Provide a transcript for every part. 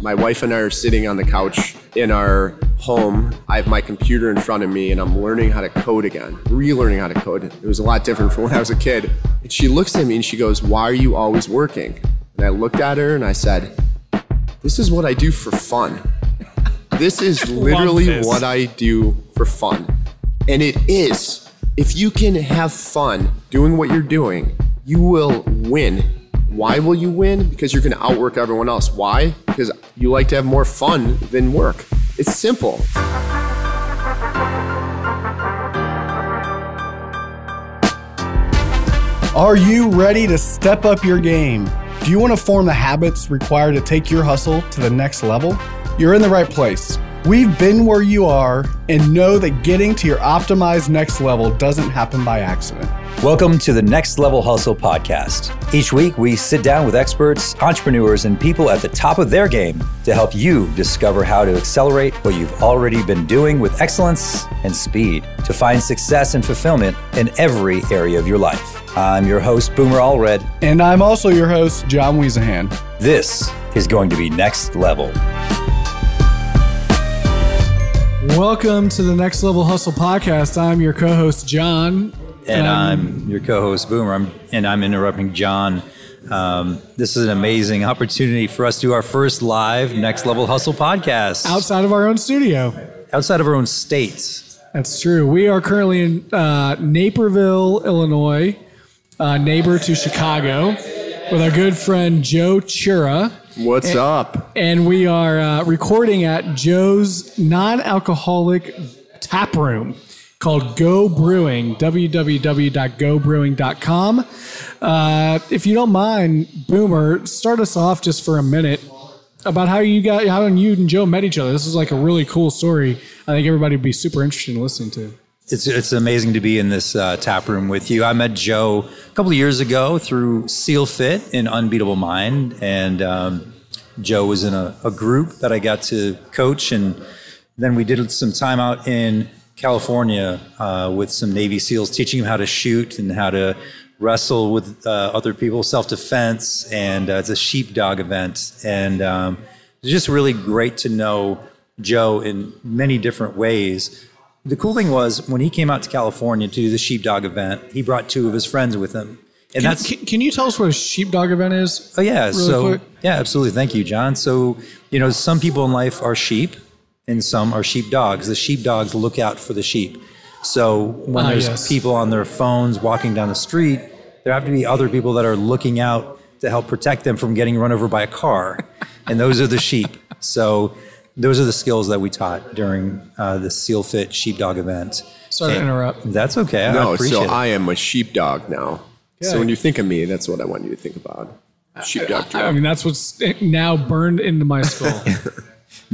My wife and I are sitting on the couch in our home. I have my computer in front of me and I'm learning how to code again, relearning how to code. It was a lot different from when I was a kid. And she looks at me and she goes, Why are you always working? And I looked at her and I said, This is what I do for fun. This is literally this. what I do for fun. And it is. If you can have fun doing what you're doing, you will win. Why will you win? Because you're going to outwork everyone else. Why? Because you like to have more fun than work. It's simple. Are you ready to step up your game? Do you want to form the habits required to take your hustle to the next level? You're in the right place. We've been where you are and know that getting to your optimized next level doesn't happen by accident. Welcome to the Next Level Hustle podcast. Each week, we sit down with experts, entrepreneurs, and people at the top of their game to help you discover how to accelerate what you've already been doing with excellence and speed to find success and fulfillment in every area of your life. I'm your host, Boomer Alred. And I'm also your host, John Wiesehan. This is going to be Next Level. Welcome to the Next Level Hustle podcast. I'm your co-host John, And Um, I'm your co host, Boomer, I'm, and I'm interrupting John. Um, this is an amazing opportunity for us to do our first live Next Level Hustle podcast outside of our own studio. outside of our own states. That's true. We are currently in uh, Naperville, Illinois, uh, neighbor to Chicago, with our good friend Joe Chura. What's up? and we are uh, recording at Joe's non-alcoholic tap room called Go Brewing. www.gobrewing.com. Uh, if you don't mind, Boomer, start us off just for a minute about how you got how you and Joe met each other. This is like a really cool story. I think everybody would be super interested in listening to. It's, it's amazing to be in this uh, tap room with you. I met Joe a couple of years ago through SEALFIT in Unbeatable Mind, and um, Joe was in a, a group that I got to coach, and then we did some time out in California uh, with some Navy SEALs, teaching them how to shoot and how to wrestle with uh, other people, self defense, and uh, it's a sheepdog event, and um, it's just really great to know Joe in many different ways. The cool thing was when he came out to California to do the sheepdog event, he brought two of his friends with him. And Can, that's can, can you tell us what a sheepdog event is? oh yeah, so quick? yeah, absolutely. Thank you, John. So, you know, some people in life are sheep and some are sheepdogs. The sheepdogs look out for the sheep. So when Ah, there's yes. people on their phones walking down the street, there have to be other people that are looking out to help protect them from getting run over by a car. and those are the sheep. So those are the skills that we taught during uh, the SEALFIT sheepdog event. Sorry to interrupt. That's okay. I No, appreciate so it. I am a sheepdog now. Yeah. So when you think of me, that's what I want you to think about. Sheepdog Joe. I mean, that's what's now burned into my skull.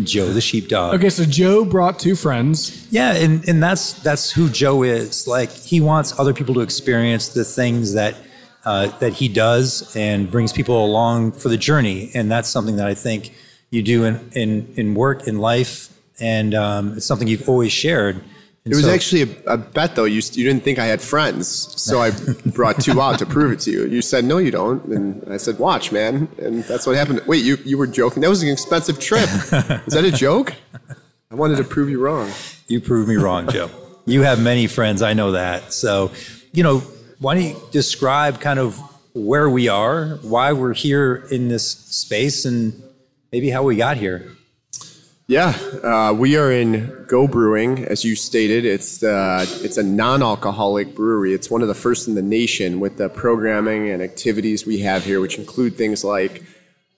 Joe the sheepdog. okay, so Joe brought two friends. Yeah, and, and that's that's who Joe is. Like he wants other people to experience the things that uh, that he does and brings people along for the journey. And that's something that I think you do in in, in work in life, and um, it's something you've always shared. And It was so- actually a, a bet, though. You, you didn't think I had friends, so I brought two out to prove it to you. You said no, you don't, and I said, "Watch, man," and that's what happened. Wait, you you were joking? That was an expensive trip. Is that a joke? I wanted to prove you wrong. You proved me wrong, Joe. You have many friends, I know that. So, you know, why don't you describe kind of where we are, why we're here in this space, and maybe how we got here? Yeah, uh, we are in Go Brewing, as you stated. It's uh, it's a non-alcoholic brewery. It's one of the first in the nation with the programming and activities we have here, which include things like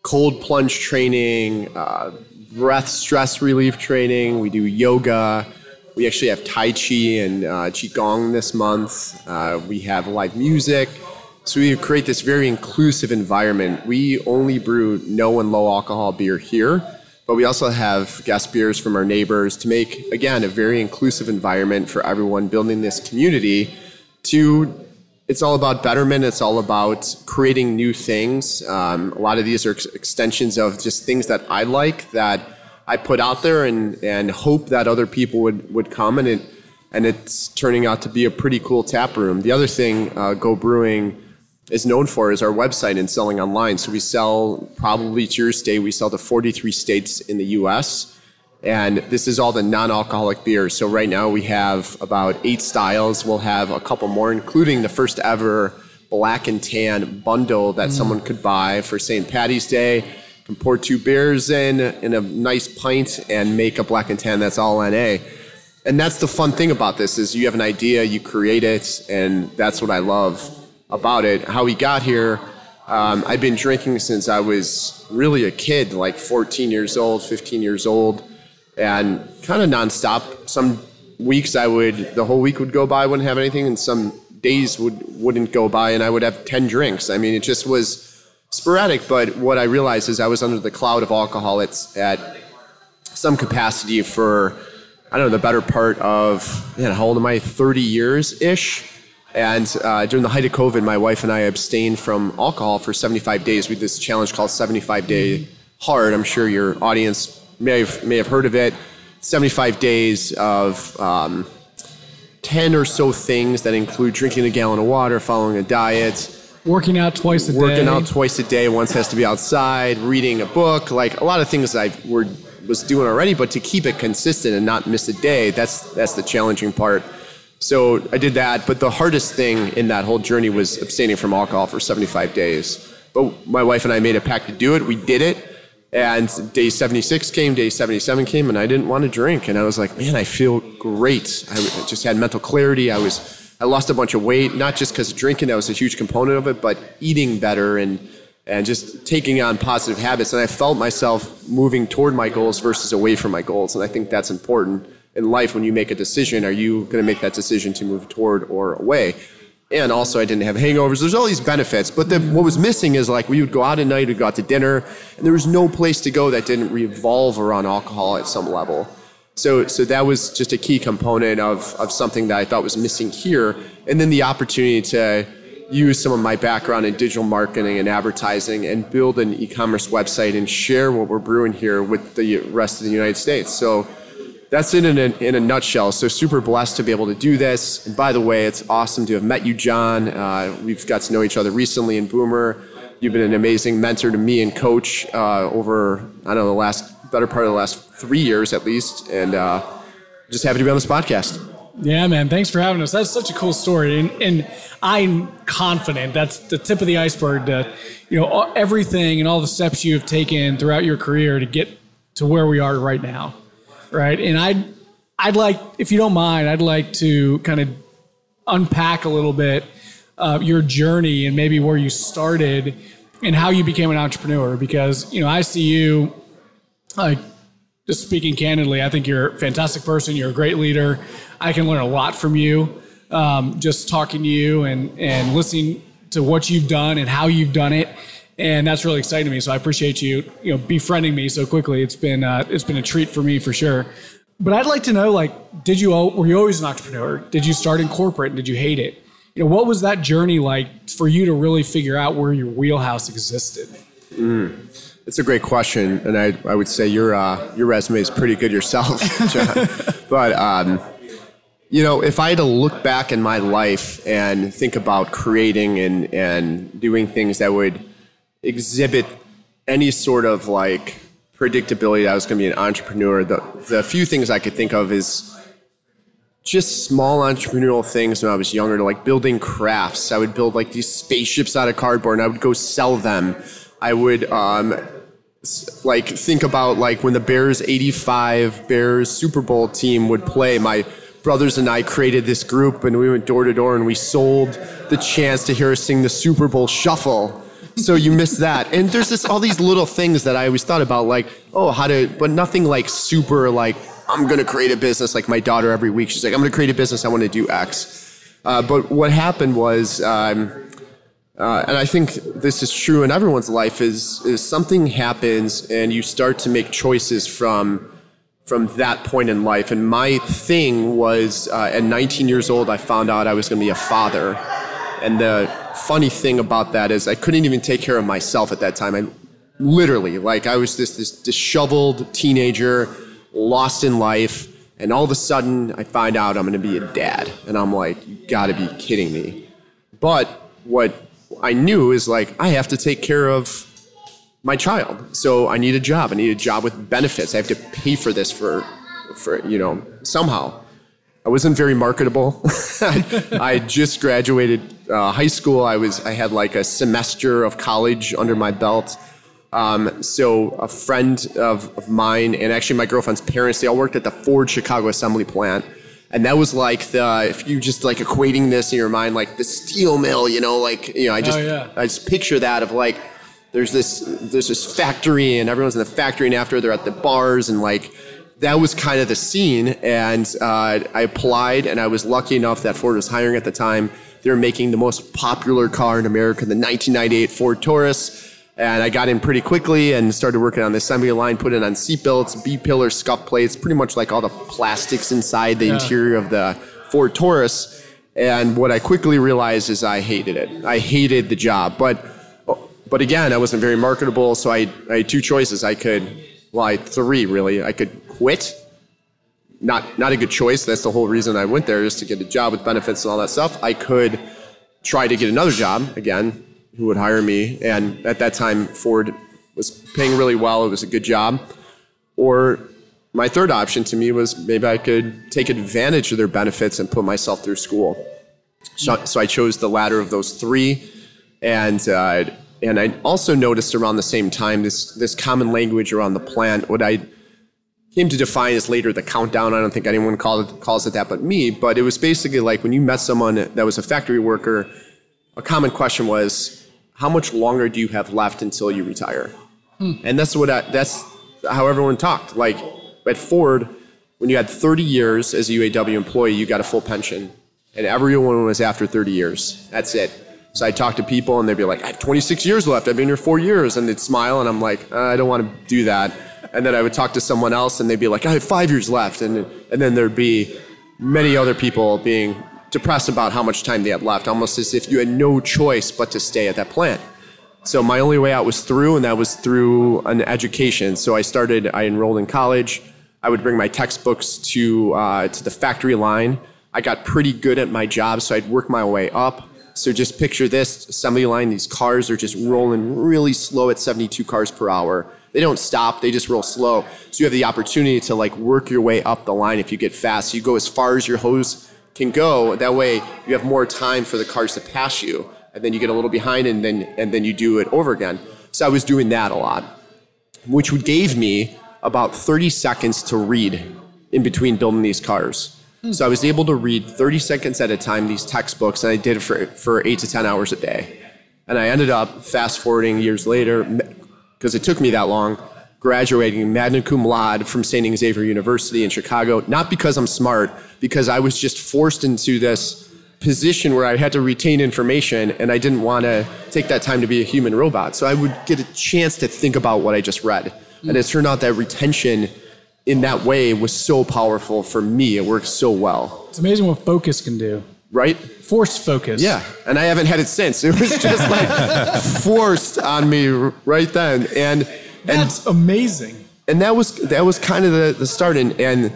cold plunge training, uh, breath stress relief training. We do yoga. We actually have Tai Chi and uh, Qigong this month. Uh, we have live music. So we create this very inclusive environment. We only brew no and low alcohol beer here, but we also have guest beers from our neighbors to make, again, a very inclusive environment for everyone building this community to it's all about betterment. It's all about creating new things. Um, a lot of these are ex- extensions of just things that I like that I put out there and, and hope that other people would, would come. And, it, and it's turning out to be a pretty cool tap room. The other thing, uh, Go Brewing is known for is our website and selling online. So we sell probably to your state, we sell to 43 states in the US. And this is all the non alcoholic beers. So right now we have about eight styles. We'll have a couple more, including the first ever black and tan bundle that mm. someone could buy for St. Patty's Day. Can pour two beers in in a nice pint and make a black and tan that's all NA. And that's the fun thing about this is you have an idea, you create it, and that's what I love about it. How we got here, um, I've been drinking since I was really a kid, like 14 years old, 15 years old, and kind of nonstop. Some weeks I would, the whole week would go by, wouldn't have anything, and some days would wouldn't go by, and I would have 10 drinks. I mean, it just was sporadic. But what I realized is I was under the cloud of alcohol. It's at some capacity for I don't know the better part of man, how old am I? 30 years ish and uh, during the height of COVID, my wife and I abstained from alcohol for 75 days. We did this challenge called 75 Day Hard. I'm sure your audience may have, may have heard of it. 75 days of um, 10 or so things that include drinking a gallon of water, following a diet, working out twice a working day. Working out twice a day. Once has to be outside, reading a book, like a lot of things I were, was doing already, but to keep it consistent and not miss a day, that's, that's the challenging part. So I did that, but the hardest thing in that whole journey was abstaining from alcohol for 75 days. But my wife and I made a pact to do it. We did it. And day 76 came, day 77 came, and I didn't want to drink. And I was like, man, I feel great. I just had mental clarity. I was, I lost a bunch of weight, not just because drinking, that was a huge component of it, but eating better and, and just taking on positive habits. And I felt myself moving toward my goals versus away from my goals. And I think that's important in life when you make a decision are you going to make that decision to move toward or away? And also i didn't have hangovers. There's all these benefits but what was missing is like we would go out at night we'd go out to dinner and there was no place to go that didn't revolve around alcohol at some level. So, so that was just a key component of, of something that i thought was missing here. And then the opportunity to use some of my background in digital marketing and advertising and build an e-commerce website and share what we're brewing here with the rest of the united states. So that's it in a, in a nutshell. So super blessed to be able to do this. And by the way, it's awesome to have met you, John. Uh, we've got to know each other recently in Boomer. You've been an amazing mentor to me and coach uh, over I don't know the last better part of the last three years at least, and uh, just happy to be on this podcast. Yeah, man. Thanks for having us. That's such a cool story, and, and I'm confident that's the tip of the iceberg. That you know everything and all the steps you have taken throughout your career to get to where we are right now right? And I'd I'd like, if you don't mind, I'd like to kind of unpack a little bit uh, your journey and maybe where you started and how you became an entrepreneur. Because you know, I see you, like, just speaking candidly, I think you're a fantastic person. You're a great leader. I can learn a lot from you. Um, just talking to you and and listening to what you've done and how you've done it and that's really exciting to me. So I appreciate you, you know, befriending me so quickly. It's been uh, it's been a treat for me for sure. But I'd like to know, like, did you were you always an entrepreneur? Did you start in corporate? and Did you hate it? You know, what was that journey like for you to really figure out where your wheelhouse existed? Mm. It's a great question, and I, I would say your uh, your resume is pretty good yourself, John. but um, you know, if I had to look back in my life and think about creating and and doing things that would exhibit any sort of like predictability that I was going to be an entrepreneur, the, the few things I could think of is just small entrepreneurial things when I was younger, like building crafts. I would build like these spaceships out of cardboard and I would go sell them. I would um, like think about like when the Bears 85 Bears Super Bowl team would play, my brothers and I created this group and we went door to door and we sold the chance to hear us sing the Super Bowl shuffle so you miss that. And there's this all these little things that I always thought about, like, oh, how to, but nothing like super like I'm gonna create a business. Like my daughter every week, she's like, I'm gonna create a business. I want to do X. Uh, but what happened was, um, uh, and I think this is true in everyone's life, is is something happens and you start to make choices from from that point in life. And my thing was, uh, at 19 years old, I found out I was going to be a father. And the funny thing about that is I couldn't even take care of myself at that time. I literally, like, I was this, this disheveled teenager, lost in life. And all of a sudden, I find out I'm going to be a dad. And I'm like, you got to be kidding me. But what I knew is like I have to take care of my child. So I need a job. I need a job with benefits. I have to pay for this for for you know somehow. I wasn't very marketable. I just graduated uh, high school. I was I had like a semester of college under my belt. Um, so a friend of, of mine and actually my girlfriend's parents, they all worked at the Ford Chicago assembly plant. And that was like the if you just like equating this in your mind, like the steel mill, you know, like you know, I just Oh, yeah. I just picture that of like there's this there's this factory and everyone's in the factory and after they're at the bars and like that was kind of the scene and uh, I applied and I was lucky enough that Ford was hiring at the time. They were making the most popular car in America, the 1998 Ford Taurus. And I got in pretty quickly and started working on the assembly line, put it on seatbelts, B pillar, scuff plates, pretty much like all the plastics inside the interior of the Ford Taurus. And what I quickly realized is I hated it. I hated the job. But but again, I wasn't very marketable, so I, I had two choices. I could, well, I had three really. I could quit. Not not a good choice. That's the whole reason I went there, is to get a job with benefits and all that stuff. I could try to get another job again, who would hire me. And at that time, Ford was paying really well. It was a good job. Or my third option to me was maybe I could take advantage of their benefits and put myself through school. So, so I chose the latter of those three, and uh, and I also noticed around the same time this this common language around the plant. What I came to define as later the countdown. I don't think anyone called it, calls it that but me. But it was basically like when you met someone that was a factory worker, a common question was, "How much longer do you have left until you retire?" And that's what I, that's how everyone talked. Like at Ford, when you had 30 years as a UAW employee, you got a full pension, and everyone was after 30 years. That's it. So I talk to people, and they'd be like, "I have 26 years left. I've been here four years," and they'd smile, and I'm like, "Uh, "I don't want to do that." And then I would talk to someone else, and they'd be like, "I have five years left," and and then there'd be many other people being depressed about how much time they had left, almost as if you had no choice but to stay at that plant. So my only way out was through, and that was through an education. So I started. I enrolled in college. I would bring my textbooks to uh, to the factory line. I got pretty good at my job, so I'd work my way up. So just picture this assembly line. These cars are just rolling really slow at 72 cars per hour. They don't stop. They just roll slow. So you have the opportunity to like work your way up the line if you get fast. You go as far as your hose can go. That way you have more time for the cars to pass you and then you get a little behind and then and then you do it over again. So I was doing that a lot, which gave me about 30 seconds to read in between building these cars. So I was able to read 30 seconds at a time these textbooks, and I did it for, for eight to 10 hours a day. And I ended up fast forwarding years later, because it took me that long, graduating magna cum laude from St. Xavier University in Chicago, not because I'm smart, because I was just forced into this position where I had to retain information and I didn't want to take that time to be a human robot. So I would get a chance to think about what I just read. Mm. And it turned out that retention in that way was so powerful for me. It worked so well, It's amazing what focus can do. Right? Forced focus. Yeah, and I haven't had it since. It was just like forced on me right then, and and That's amazing. and that was that was kind of the, the start. And, and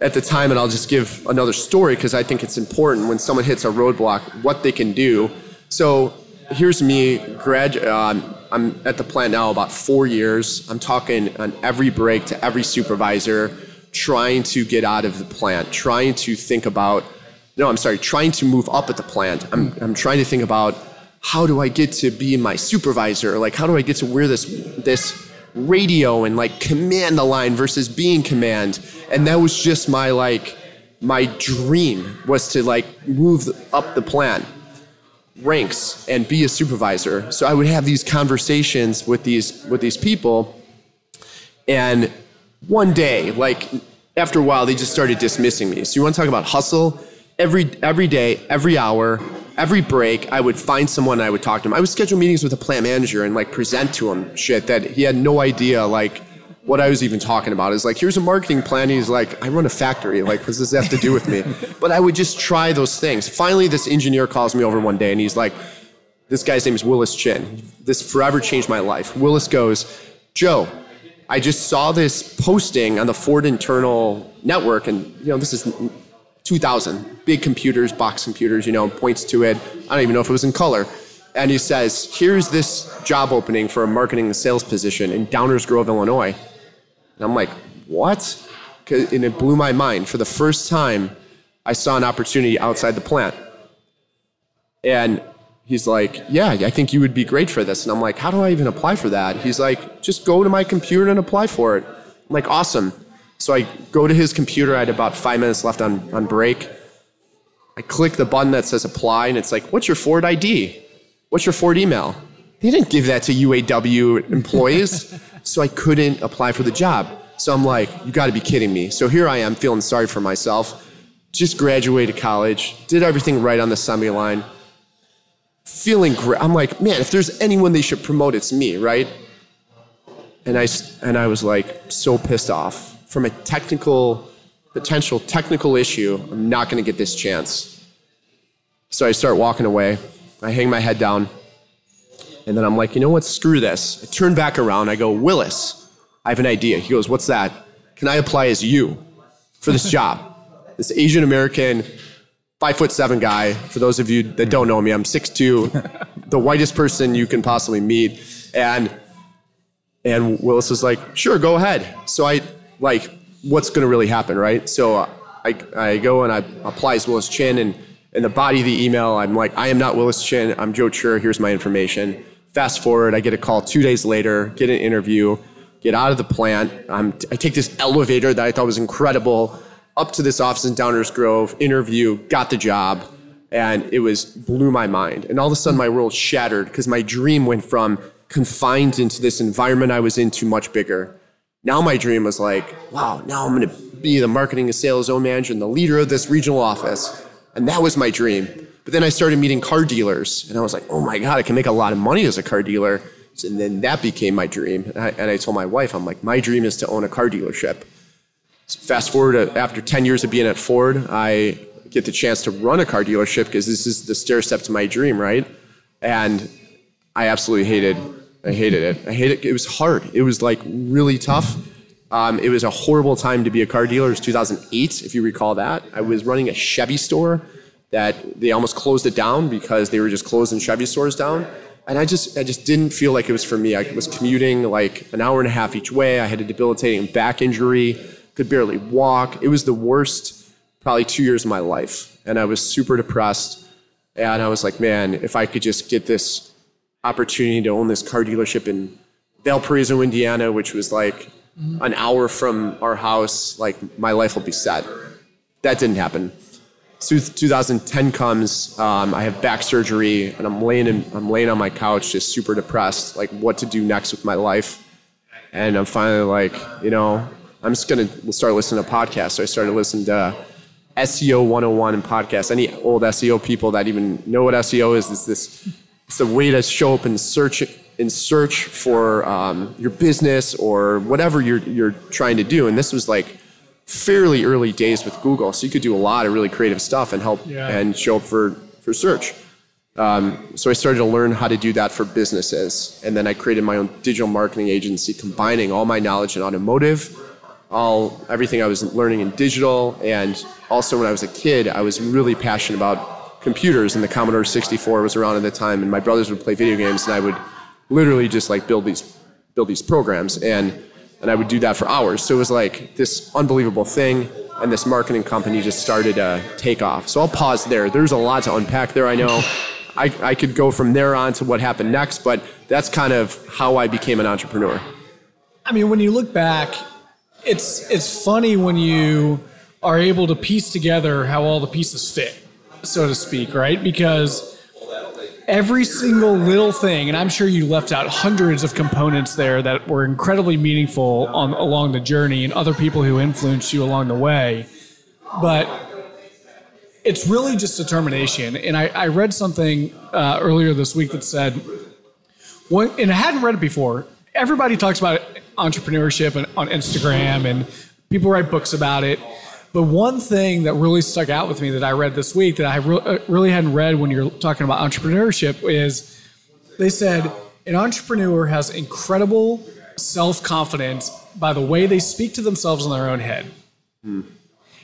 at the time, and I'll just give another story because I think it's important when someone hits a roadblock, what they can do. So here's me, grad. Um, I'm at the plant now about four years. I'm talking on every break to every supervisor, trying to get out of the plant, trying to think about. No, I'm sorry, trying to move up at the plant. I'm, I'm trying to think about how do I get to be my supervisor? Like, how do I get to wear this this radio and like command the line versus being command? And that was just my like my dream was to like move up the plant ranks and be a supervisor. So I would have these conversations with these with these people, and one day, like after a while, they just started dismissing me. So you want to talk about hustle? Every every day, every hour, every break, I would find someone I would talk to him. I would schedule meetings with a plant manager and like present to him shit that he had no idea like what I was even talking about. Is like here's a marketing plan. He's like, I run a factory. Like, what does this have to do with me? but I would just try those things. Finally, this engineer calls me over one day and he's like, this guy's name is Willis Chin. This forever changed my life. Willis goes, Joe, I just saw this posting on the Ford internal network, and you know this is 2000, big computers, box computers. You know, points to it. I don't even know if it was in color. and he says, "Here's this job opening for a marketing and sales position in Downers Grove, Illinois." And I'm like, What? And it blew my mind. For the first time, I saw an opportunity outside the plant. And he's like, Yeah, I think you would be great for this. And I'm like, How do I even apply for that? He's like, Just go to my computer and apply for it. I'm like, Awesome. So I go to his computer. I had about five minutes left on, on break. I click the button that says apply, and it's like, What's your Ford ID? What's your Ford email? They didn't give that to UAW employees. so I couldn't apply for the job. So I'm like, You got to be kidding me. So here I am feeling sorry for myself. Just graduated college, did everything right on the assembly line feeling great. I'm like, man, if there's anyone they should promote, it's me, right? And I and I was like so pissed off from a technical potential technical issue. I'm not going to get this chance. So I start walking away. I hang my head down, and then I'm like, you know what? Screw this. I turn back around. I go, Willis, I have an idea. He goes, what's that? Can I apply as you for this job? This Asian American five foot seven guy. For those of you that don't know me, I'm 6'2", the whitest person you can possibly meet. And and Willis was like, sure, go ahead. So I like, what's going to really happen, right? So uh, I, I go and I apply as Willis Chin, and in the body of the email, I'm like, I am not Willis Chin. I'm Joe Chur. Here's my information. Fast forward, I get a call two days later, get an interview, get out of the plant. I'm, I take this elevator that I thought was incredible up to this office in Downers Grove, interview, got the job, and it was blew my mind. And all of a sudden, my world shattered because my dream went from confined into this environment I was in to much bigger. Now my dream was like, wow, now I'm going to be the marketing and sales zone manager and the leader of this regional office. And that was my dream. But then I started meeting car dealers, and I was like, oh my God, I can make a lot of money as a car dealer. And then that became my dream. And I, and I told my wife, I'm like, my dream is to own a car dealership. Fast forward to after 10 years of being at Ford, I get the chance to run a car dealership because this is the stair step to my dream, right? And I absolutely hated, I hated it. I hated it. It was hard. It was like really tough. Um, it was a horrible time to be a car dealer. It was 2008, if you recall that. I was running a Chevy store that they almost closed it down because they were just closing Chevy stores down. And I just, I just didn't feel like it was for me. I was commuting like an hour and a half each way. I had a debilitating back injury, could barely walk. It was the worst, probably two years of my life. And I was super depressed. And I was like, man, if I could just get this opportunity to own this car dealership in Valparaiso, Indiana, which was like an hour from our house, like my life will be set. That didn't happen. So 2010 comes, um, I have back surgery, and I'm laying in, I'm laying on my couch, just super depressed, like what to do next with my life. And I'm finally like, you know, I'm just gonna start listening to podcasts. So I started listening to SEO 101 and podcasts. Any old SEO people that even know what SEO is, is this it's a way to show up and search in search for um, your business or whatever you're you're trying to do. And this was like fairly early days with Google, so you could do a lot of really creative stuff and help Yeah. and show up for for search. Um, so I started to learn how to do that for businesses, and then I created my own digital marketing agency, combining all my knowledge in automotive, all everything I was learning in digital, and also when I was a kid, I was really passionate about computers, and the Commodore 64 was around at the time, and my brothers would play video games, and I would literally just like build these build these programs, and and I would do that for hours. So it was like this unbelievable thing, and this marketing company just started to take off. So I'll pause there. There's a lot to unpack there. I know. I, I could go from there on to what happened next, but that's kind of how I became an entrepreneur. I mean, when you look back, it's it's funny when you are able to piece together how all the pieces fit, so to speak, right? Because every single little thing, and I'm sure you left out hundreds of components there that were incredibly meaningful on along the journey, and other people who influenced you along the way. But it's really just determination. And I, I read something uh, earlier this week that said one, and I hadn't read it before. Everybody talks about entrepreneurship and, on Instagram, and people write books about it. But one thing that really stuck out with me that I read this week that I re- uh, really hadn't read when you're talking about entrepreneurship is they said an entrepreneur has incredible self confidence by the way they speak to themselves in their own head.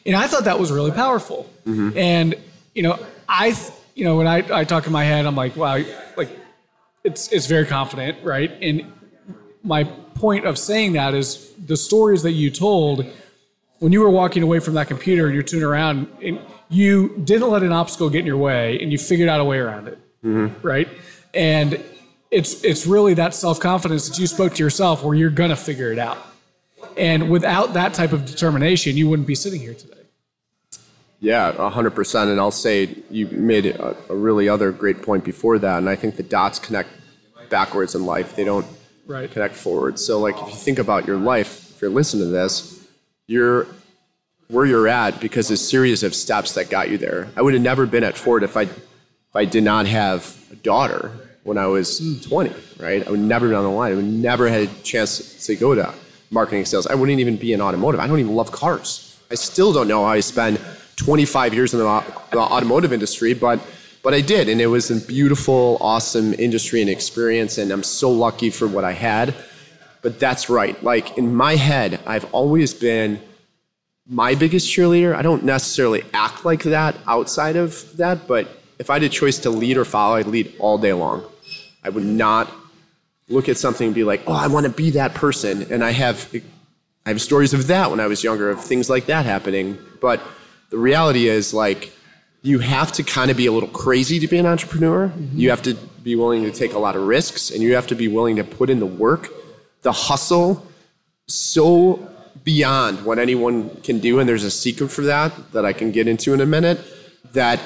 And I thought that was really powerful. And, you know, I, th- you know, when I, I talk in my head, I'm like, wow, like it's it's very confident, right? And my point of saying that is the stories that you told when you were walking away from that computer and you're tuning around and you didn't let an obstacle get in your way and you figured out a way around it mm-hmm. right and it's it's really that self-confidence that you spoke to yourself where you're gonna figure it out and without that type of determination you wouldn't be sitting here today Yeah, 100%. And I'll say you made a, a really other great point before that. And I think the dots connect backwards in life, they don't right connect forward. So, like, if you think about your life, if you're listening to this, you're where you're at because a series of steps that got you there. I would have never been at Ford if I, if I did not have a daughter when I was 20, right? I would never been on the line. I would never had a chance to go to marketing sales. I wouldn't even be in automotive. I don't even love cars. I still don't know how I spend 25 years in the, the automotive industry, but but I did, and it was a beautiful, awesome industry and experience, and I'm so lucky for what I had. But that's right. Like in my head, I've always been my biggest cheerleader. I don't necessarily act like that outside of that, but if I had a choice to lead or follow, I'd lead all day long. I would not look at something and be like, "Oh, I want to be that person." And I have I have stories of that when I was younger of things like that happening. But the reality is like you have to kind of be a little crazy to be an entrepreneur. Mm-hmm. You have to be willing to take a lot of risks and you have to be willing to put in the work, the hustle so beyond what anyone can do and there's a secret for that that I can get into in a minute that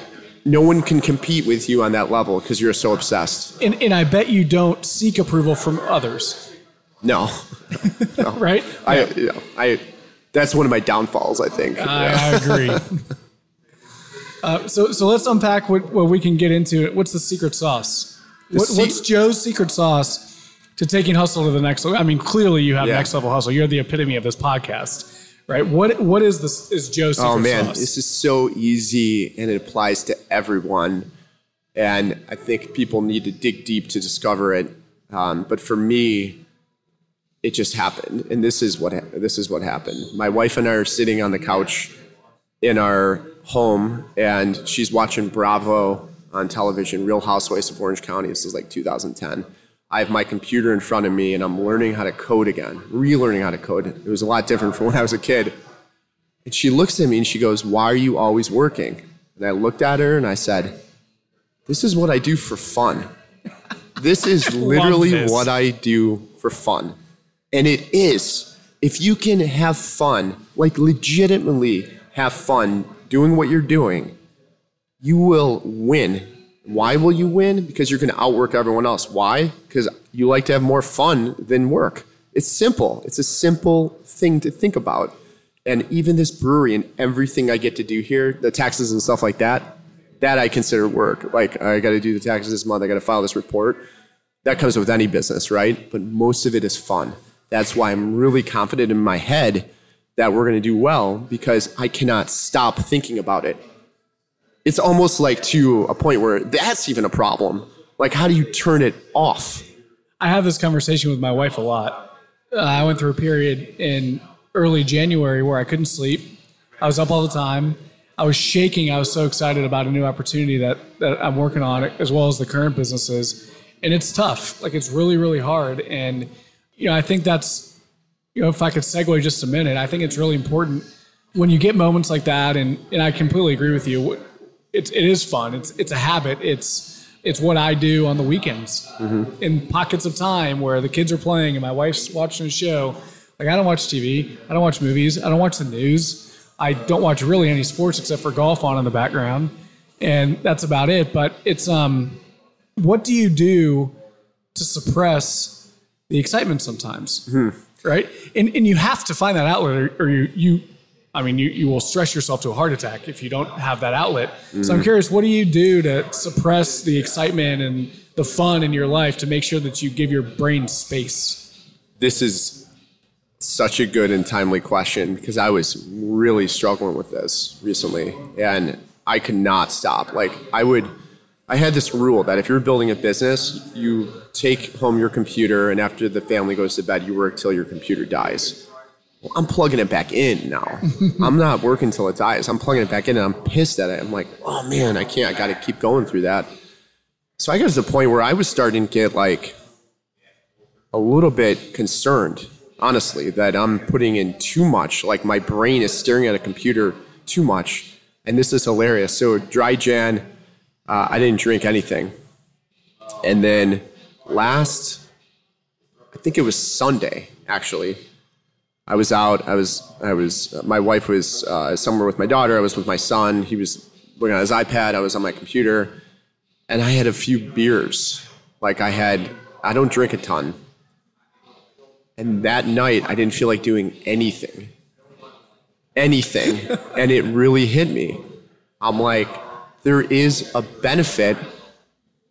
no one can compete with you on that level because you're so obsessed. and, and i bet you don't seek approval from others No. right I, you know, I that's one of my downfalls, I think. I, I agree. uh, so, so let's unpack what, what we can get into. What's the secret sauce? What, what's Joe's secret sauce to taking hustle to the next level? I mean, clearly you have Yeah. next level hustle. You're the epitome of this podcast, right? What What is this? Is Joe's secret Oh man, sauce? this is so easy and it applies to everyone. And I think people need to dig deep to discover it. Um, but for me, it just happened, and this is what ha- this is what happened. My wife and I are sitting on the couch in our home, and she's watching Bravo on television, Real Housewives of Orange County. This is like 2010. I have my computer in front of me, and I'm learning how to code again, relearning how to code. It was a lot different from when I was a kid. And she looks at me and she goes, Why are you always working? And I looked at her and I said, This is what I do for fun. This is literally this. what I do for fun. And it is. If you can have fun, like legitimately have fun doing what you're doing, you will win. Why will you win? Because you're going to outwork everyone else. Why? Because you like to have more fun than work. It's simple. It's a simple thing to think about. And even this brewery and everything I get to do here, the taxes and stuff like that, that I consider work. Like I got to do the taxes this month. I got to file this report. That comes with any business, right? But most of it is fun. That's why I'm really confident in my head that we're going to do well because I cannot stop thinking about it it's almost like to a point where that's even a problem. Like, how do you turn it off? I have this conversation with my wife a lot. Uh, I went through a period in early January where I couldn't sleep. I was up all the time. I was shaking. I was so excited about a new opportunity that, that I'm working on, as well as the current businesses. And it's tough. Like, it's really, really hard. And, you know, I think that's, you know, if I could segue just a minute, I think it's really important when you get moments like that. And, and I completely agree with you. It's, it is fun. It's, it's a habit. It's, it's what I do on the weekends in pockets of time where the kids are playing and my wife's watching a show. Like I don't watch TV, I don't watch movies, I don't watch the news. I don't watch really any sports except for golf on in the background, and that's about it. But it's um, what do you do to suppress the excitement sometimes, right? And and you have to find that outlet, or, or you you. I mean, you, you will stress yourself to a heart attack if you don't have that outlet. So I'm mm-hmm. curious, what do you do to suppress the excitement and the fun in your life to make sure that you give your brain space? This is such a good and timely question because I was really struggling with this recently and I could not stop. Like, I would, I had this rule that if you're building a business, you take home your computer and after the family goes to bed, you work till your computer dies. Well, I'm plugging it back in now. I'm not working till it dies. I'm plugging it back in and I'm pissed at it. I'm like, oh man, I can't. I got to keep going through that. So I got to the point where I was starting to get like a little bit concerned, honestly, that I'm putting in too much. Like my brain is staring at a computer too much. And this is hilarious. So, dry Jan, uh, I didn't drink anything. And then last, I think it was Sunday, actually. I was out. I was. I was. my wife was uh, somewhere with my daughter. I was with my son. He was working on his iPad. I was on my computer, and I had a few beers. Like I had. I don't drink a ton. And that night, I didn't feel like doing anything. Anything. and it really hit me. I'm like, there is a benefit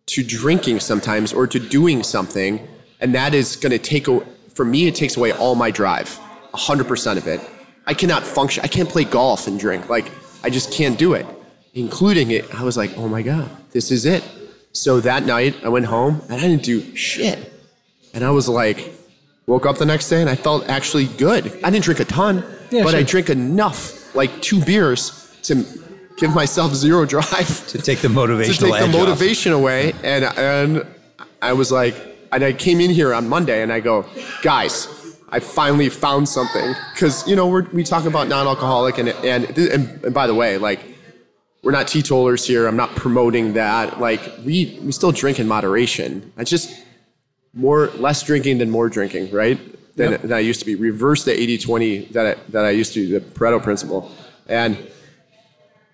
to drinking sometimes or to doing something. And that is going to take, for me, it takes away all my drive, 100% of it. I cannot function. I can't play golf and drink. Like, I just can't do it. Including it, I was like, oh my God, this is it. So that night, I went home and I didn't do shit. And I was like, woke up the next day and I felt actually good. I didn't drink a ton, Yeah, but sure. I drank enough, like two beers, to give myself zero drive To take the motivation to take the edge off. motivation away. And and I was like, and I came in here on Monday and I go, guys, I finally found something because you know we're, we talk about non-alcoholic and, and and and by the way, like we're not teetotalers here. I'm not promoting that. Like we we still drink in moderation. It's just more less drinking than more drinking, right? Than, than I used to be. Reverse the 80-20 that I, that I used to, the Pareto principle. And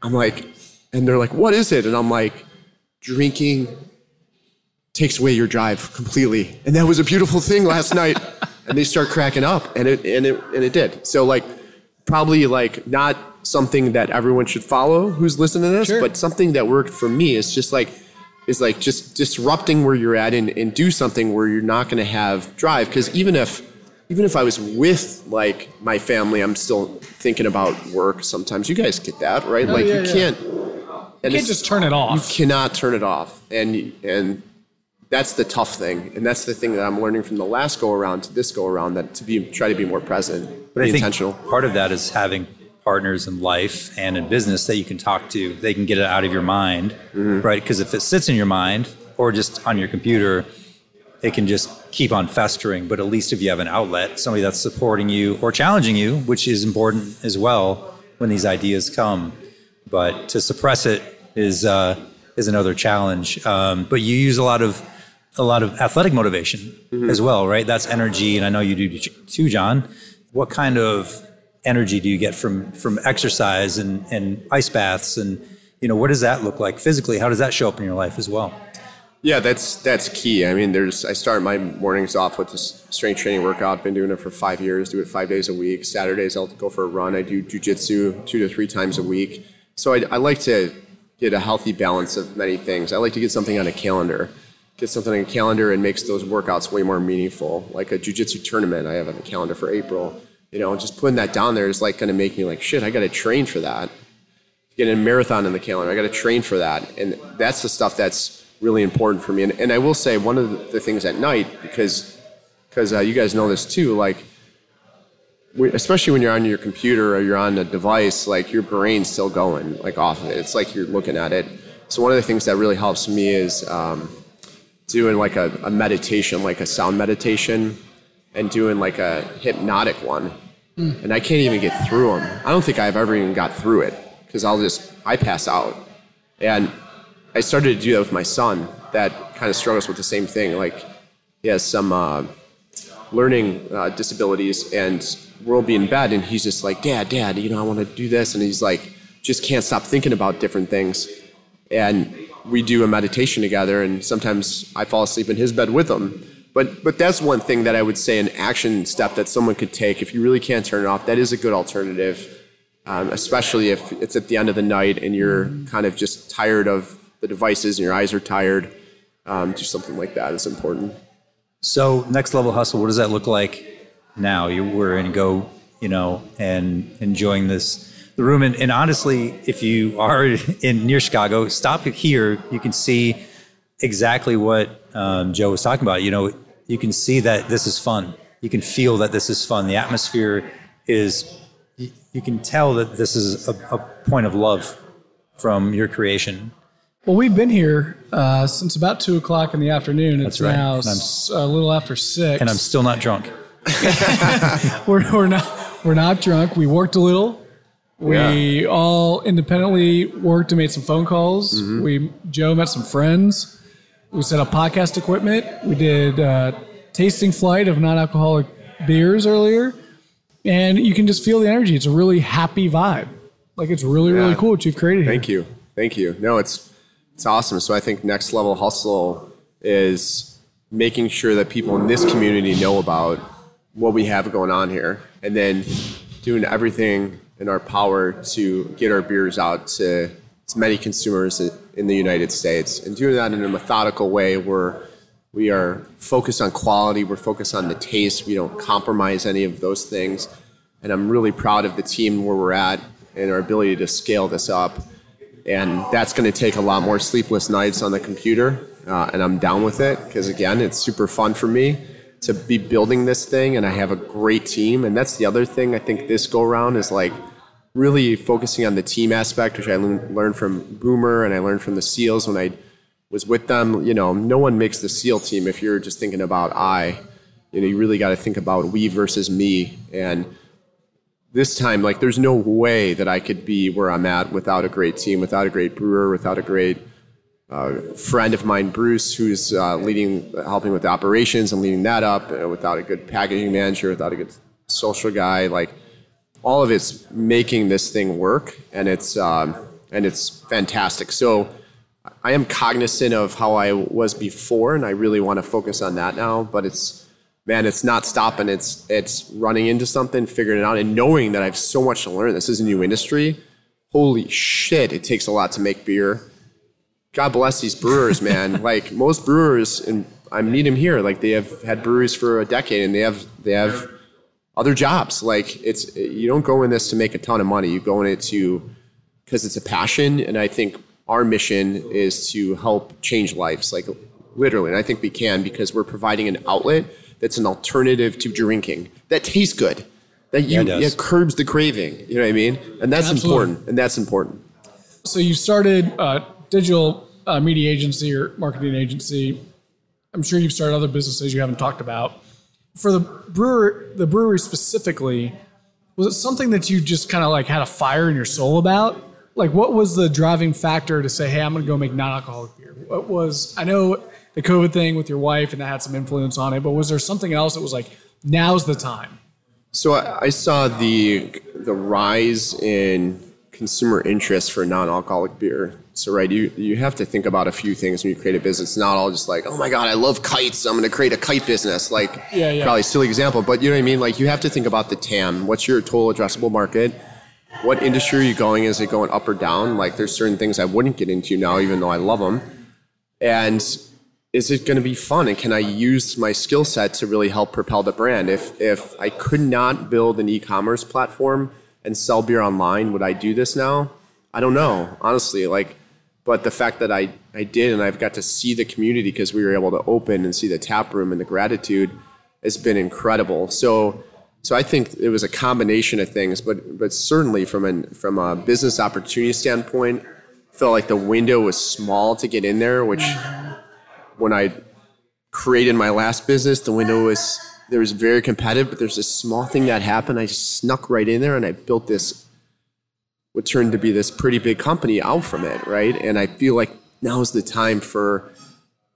I'm like, and they're like, what is it? And I'm like, drinking takes away your drive completely. And that was a beautiful thing last night. And they start cracking up, and it and it and it did. So like, probably like not something that everyone should follow who's listening to this, Sure. but something that worked for me is just like is like just disrupting where you're at and, and do something where you're not going to have drive. Because even if even if I was with like my family, I'm still thinking about work. Sometimes you guys get that, right? Oh, like yeah, you yeah. can't. And You can't just turn it off. You cannot turn it off and and that's the tough thing and that's the thing that i'm learning from the last go around to this go around that to be try to be more present But be I think intentional part of that is having partners in life and in business that you can talk to. They can get it out of your mind, Mm-hmm. right? Because if it sits in your mind or just on your computer, it can just keep on festering. But at least if you have an outlet, somebody that's supporting you or challenging you, which is important as well when these ideas come. But to suppress it is uh, is another challenge. Um, but you use a lot of a lot of athletic motivation Mm-hmm. as well, right? That's energy, and I know you do too, John. What kind of energy do you get from from exercise and, and ice baths, and you know what does that look like physically? How does that show up in your life as well? yeah that's that's key i mean there's i start my mornings off with this strength training workout been doing it for five years do it five days a week saturdays i'll go for a run i do jujitsu two to three times a week so I, I like to get a healthy balance of many things i like to get something on a calendar get something on a calendar and makes those workouts way more meaningful like a jujitsu tournament i have on the calendar for april you know just putting that down there is like going to make me like shit i got to train for that get a marathon in the calendar. I got to train for that, and that's the stuff that's really important for me. And, and I will say one of the, the things at night because because uh, you guys know this too, like. we- Especially when you're on your computer or you're on a device, like your brain's still going like off of it. It's like you're looking at it. So one of the things that really helps me is um, doing like a, a meditation, like a sound meditation, and doing like a hypnotic one. And I can't even get through them. I don't think I've ever even got through it because I'll just I pass out. And I started to do that with my son. That kind of struggles with the same thing. Like he has some uh, learning uh, disabilities, and we'll be in bed, and he's just like, "Dad, Dad, you know, I want to do this," and he's like, just can't stop thinking about different things. And we do a meditation together, and sometimes I fall asleep in his bed with him. But but that's one thing that I would say an action step that someone could take if you really can't turn it off. That is a good alternative, um, especially if it's at the end of the night and you're kind of just tired of the devices and your eyes are tired. Um, just something like that is important. So next level hustle, what does that look like now? You were in go, you know, and enjoying this the room. And, and honestly, if you are in near Chicago, stop here. You can see exactly what um, Joe was talking about. You know, you can see that this is fun. You can feel that this is fun. The atmosphere is. You you can tell that this is a, a point of love from your creation, Well, we've been here uh, since about two o'clock in the afternoon. It's That's right. now s- a little after six, And I'm still not drunk. we're, we're not we're not drunk. We worked a little. We all independently worked and made some phone calls. Mm-hmm. We Joe met some friends. We set up podcast equipment. We did uh, tasting flight of non-alcoholic beers earlier, and you can just feel the energy. It's a really happy vibe. Like it's really really cool what you've created here. Thank you. Thank you. No, it's it's awesome. So I think next level hustle is making sure that people in this community know about what we have going on here and then doing everything in our power to get our beers out to as many consumers in the United States and doing that in a methodical way where we are focused on quality, we're focused on the taste, we don't compromise any of those things. And I'm really proud of the team where we're at and our ability to scale this up and that's going to take a lot more sleepless nights on the computer uh, and i'm down with it because again it's super fun for me to be building this thing and i have a great team. And that's the other thing i think this go around is like really focusing on the team aspect which i learned learned from boomer and i learned from the seals when i was with them. You know no one makes the seal team if you're just thinking about i. You know you really got to think about we versus me. And this time, like, there's no way that I could be where I'm at without a great team, without a great brewer, without a great uh, friend of mine, Bruce, who's uh, leading, helping with the operations and leading that up, uh, without a good packaging manager, without a good social guy. Like, all of it's making this thing work, and it's um, and it's fantastic. So. I am cognizant of how I was before, and I really want to focus on that now. But it's man, it's not stopping. It's it's running into something, figuring it out, and knowing that I have so much to learn. This is a new industry. Holy shit! It takes a lot to make beer. God bless these brewers, man. like most brewers, and I meet them here. Like they have had breweries for a decade, and they have they have other jobs. Like it's you don't go in this to make a ton of money. You go in it to because it's a passion, and I think our mission is to help change lives. Like literally, and I think we can because we're providing an outlet that's an alternative to drinking that tastes good, that you it does. yeah, curbs the craving. You know what I mean? And that's Absolutely. important. And that's important. So you started a digital uh, media agency or marketing agency. I'm sure you've started other businesses you haven't talked about. For the brewer, the brewery specifically, was it something that you just kind of like had a fire in your soul about? Like, what was the driving factor to say, "Hey, I'm going to go make non-alcoholic beer"? What was I know the COVID thing with your wife and that had some influence on it, but was there something else that was like, "Now's the time"? So I, I saw the the rise in consumer interest for non-alcoholic beer. So right, you you have to think about a few things when you create a business. It's not all just like, oh my god, I love kites. I'm going to create a kite business. Like, Yeah, yeah. probably a silly example, but you know what I mean. Like, you have to think about the TAM. What's your total addressable market? What industry are you going? Is it going up or down? Like, there's certain things I wouldn't get into now, even though I love them. And is it going to be fun? And can I use my skill set to really help propel the brand? If if I could not build an e-commerce platform and sell beer online, would I do this now? I don't know, honestly. Like, but the fact that I I did, and I've got to see the community because we were able to open and see the tap room and the gratitude has been incredible. So. So I think it was a combination of things, but but certainly from an from a business opportunity standpoint, felt like the window was small to get in there, which mm-hmm. when I created my last business, the window was there was very competitive, but there's this small thing that happened. I just snuck right in there and I built this what turned to be this pretty big company out from it, right? And I feel like now is the time for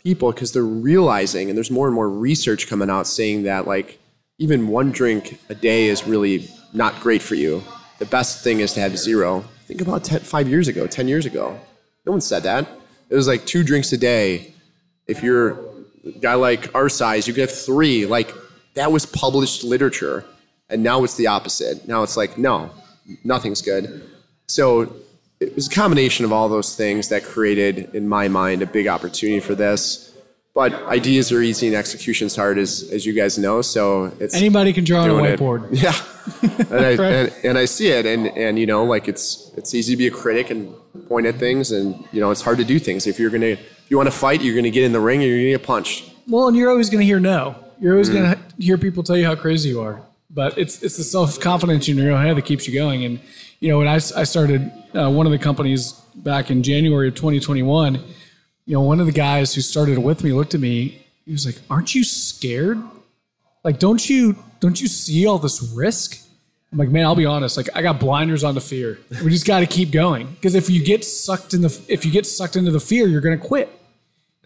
people because they're realizing and there's more and more research coming out saying that like even one drink a day is really not great for you. The best thing is to have zero. Think about 10, five years ago, 10 years ago. No one said that. It was like two drinks a day. If you're a guy like our size, you could have three. Like that was published literature. And now it's the opposite. Now it's like, no, nothing's good. So it was a combination of all those things that created, in my mind, a big opportunity for this. But ideas are easy and execution's hard, as, as you guys know. So it's Anybody can draw on a doing it. whiteboard. Yeah, and I Right. and, and I see it, and and you know, like it's it's easy to be a critic and point at things, and you know, it's hard to do things. If you're gonna if you want to fight, you're gonna get in the ring, and you're gonna get punched. Well, and you're always going to hear no. You're always going to hear people tell you how crazy you are. But it's it's the self confidence in your own head that keeps you going. And you know, when I, I started uh, one of the companies back in January of 2021, you know, one of the guys who started with me looked at me. He was like, "Aren't you scared? Like, don't you don't you see all this risk?" I'm like, "Man, I'll be honest. Like, I got blinders on the fear. We just got to keep going because if you get sucked in the if you get sucked into the fear, you're going to quit.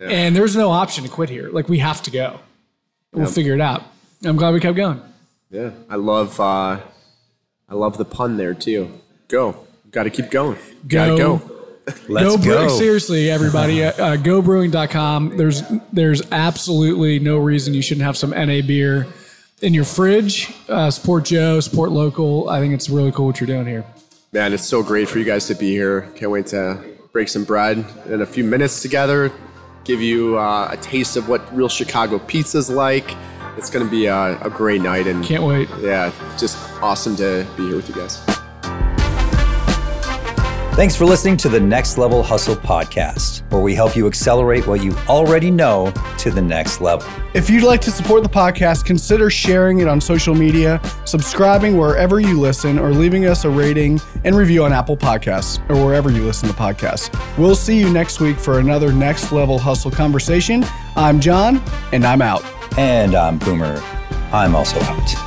And there's no option to quit here. Like, we have to go. We'll figure it out. I'm glad we kept going. Yeah, I love uh, I love the pun there too. Go, got to keep going. Gotta Go. go. Let's go, go. Seriously, everybody. Uh, uh, gobrewing.com. There's there's absolutely no reason you shouldn't have some NA beer in your fridge. Uh, support Joe, support local. I think it's really cool what you're doing here. Man, it's so great for you guys to be here. Can't wait to break some bread in a few minutes together. Give you uh, a taste of what real Chicago pizza's like. It's going to be a, a great night, and Can't wait. yeah, just awesome to be here with you guys. Thanks for listening to the Next Level Hustle podcast, where we help you accelerate what you already know to the next level. If you'd like to support the podcast, consider sharing it on social media, subscribing wherever you listen, or leaving us a rating and review on Apple Podcasts or wherever you listen to podcasts. We'll see you next week for another Next Level Hustle conversation. I'm John, and I'm out. And I'm Boomer. I'm also out.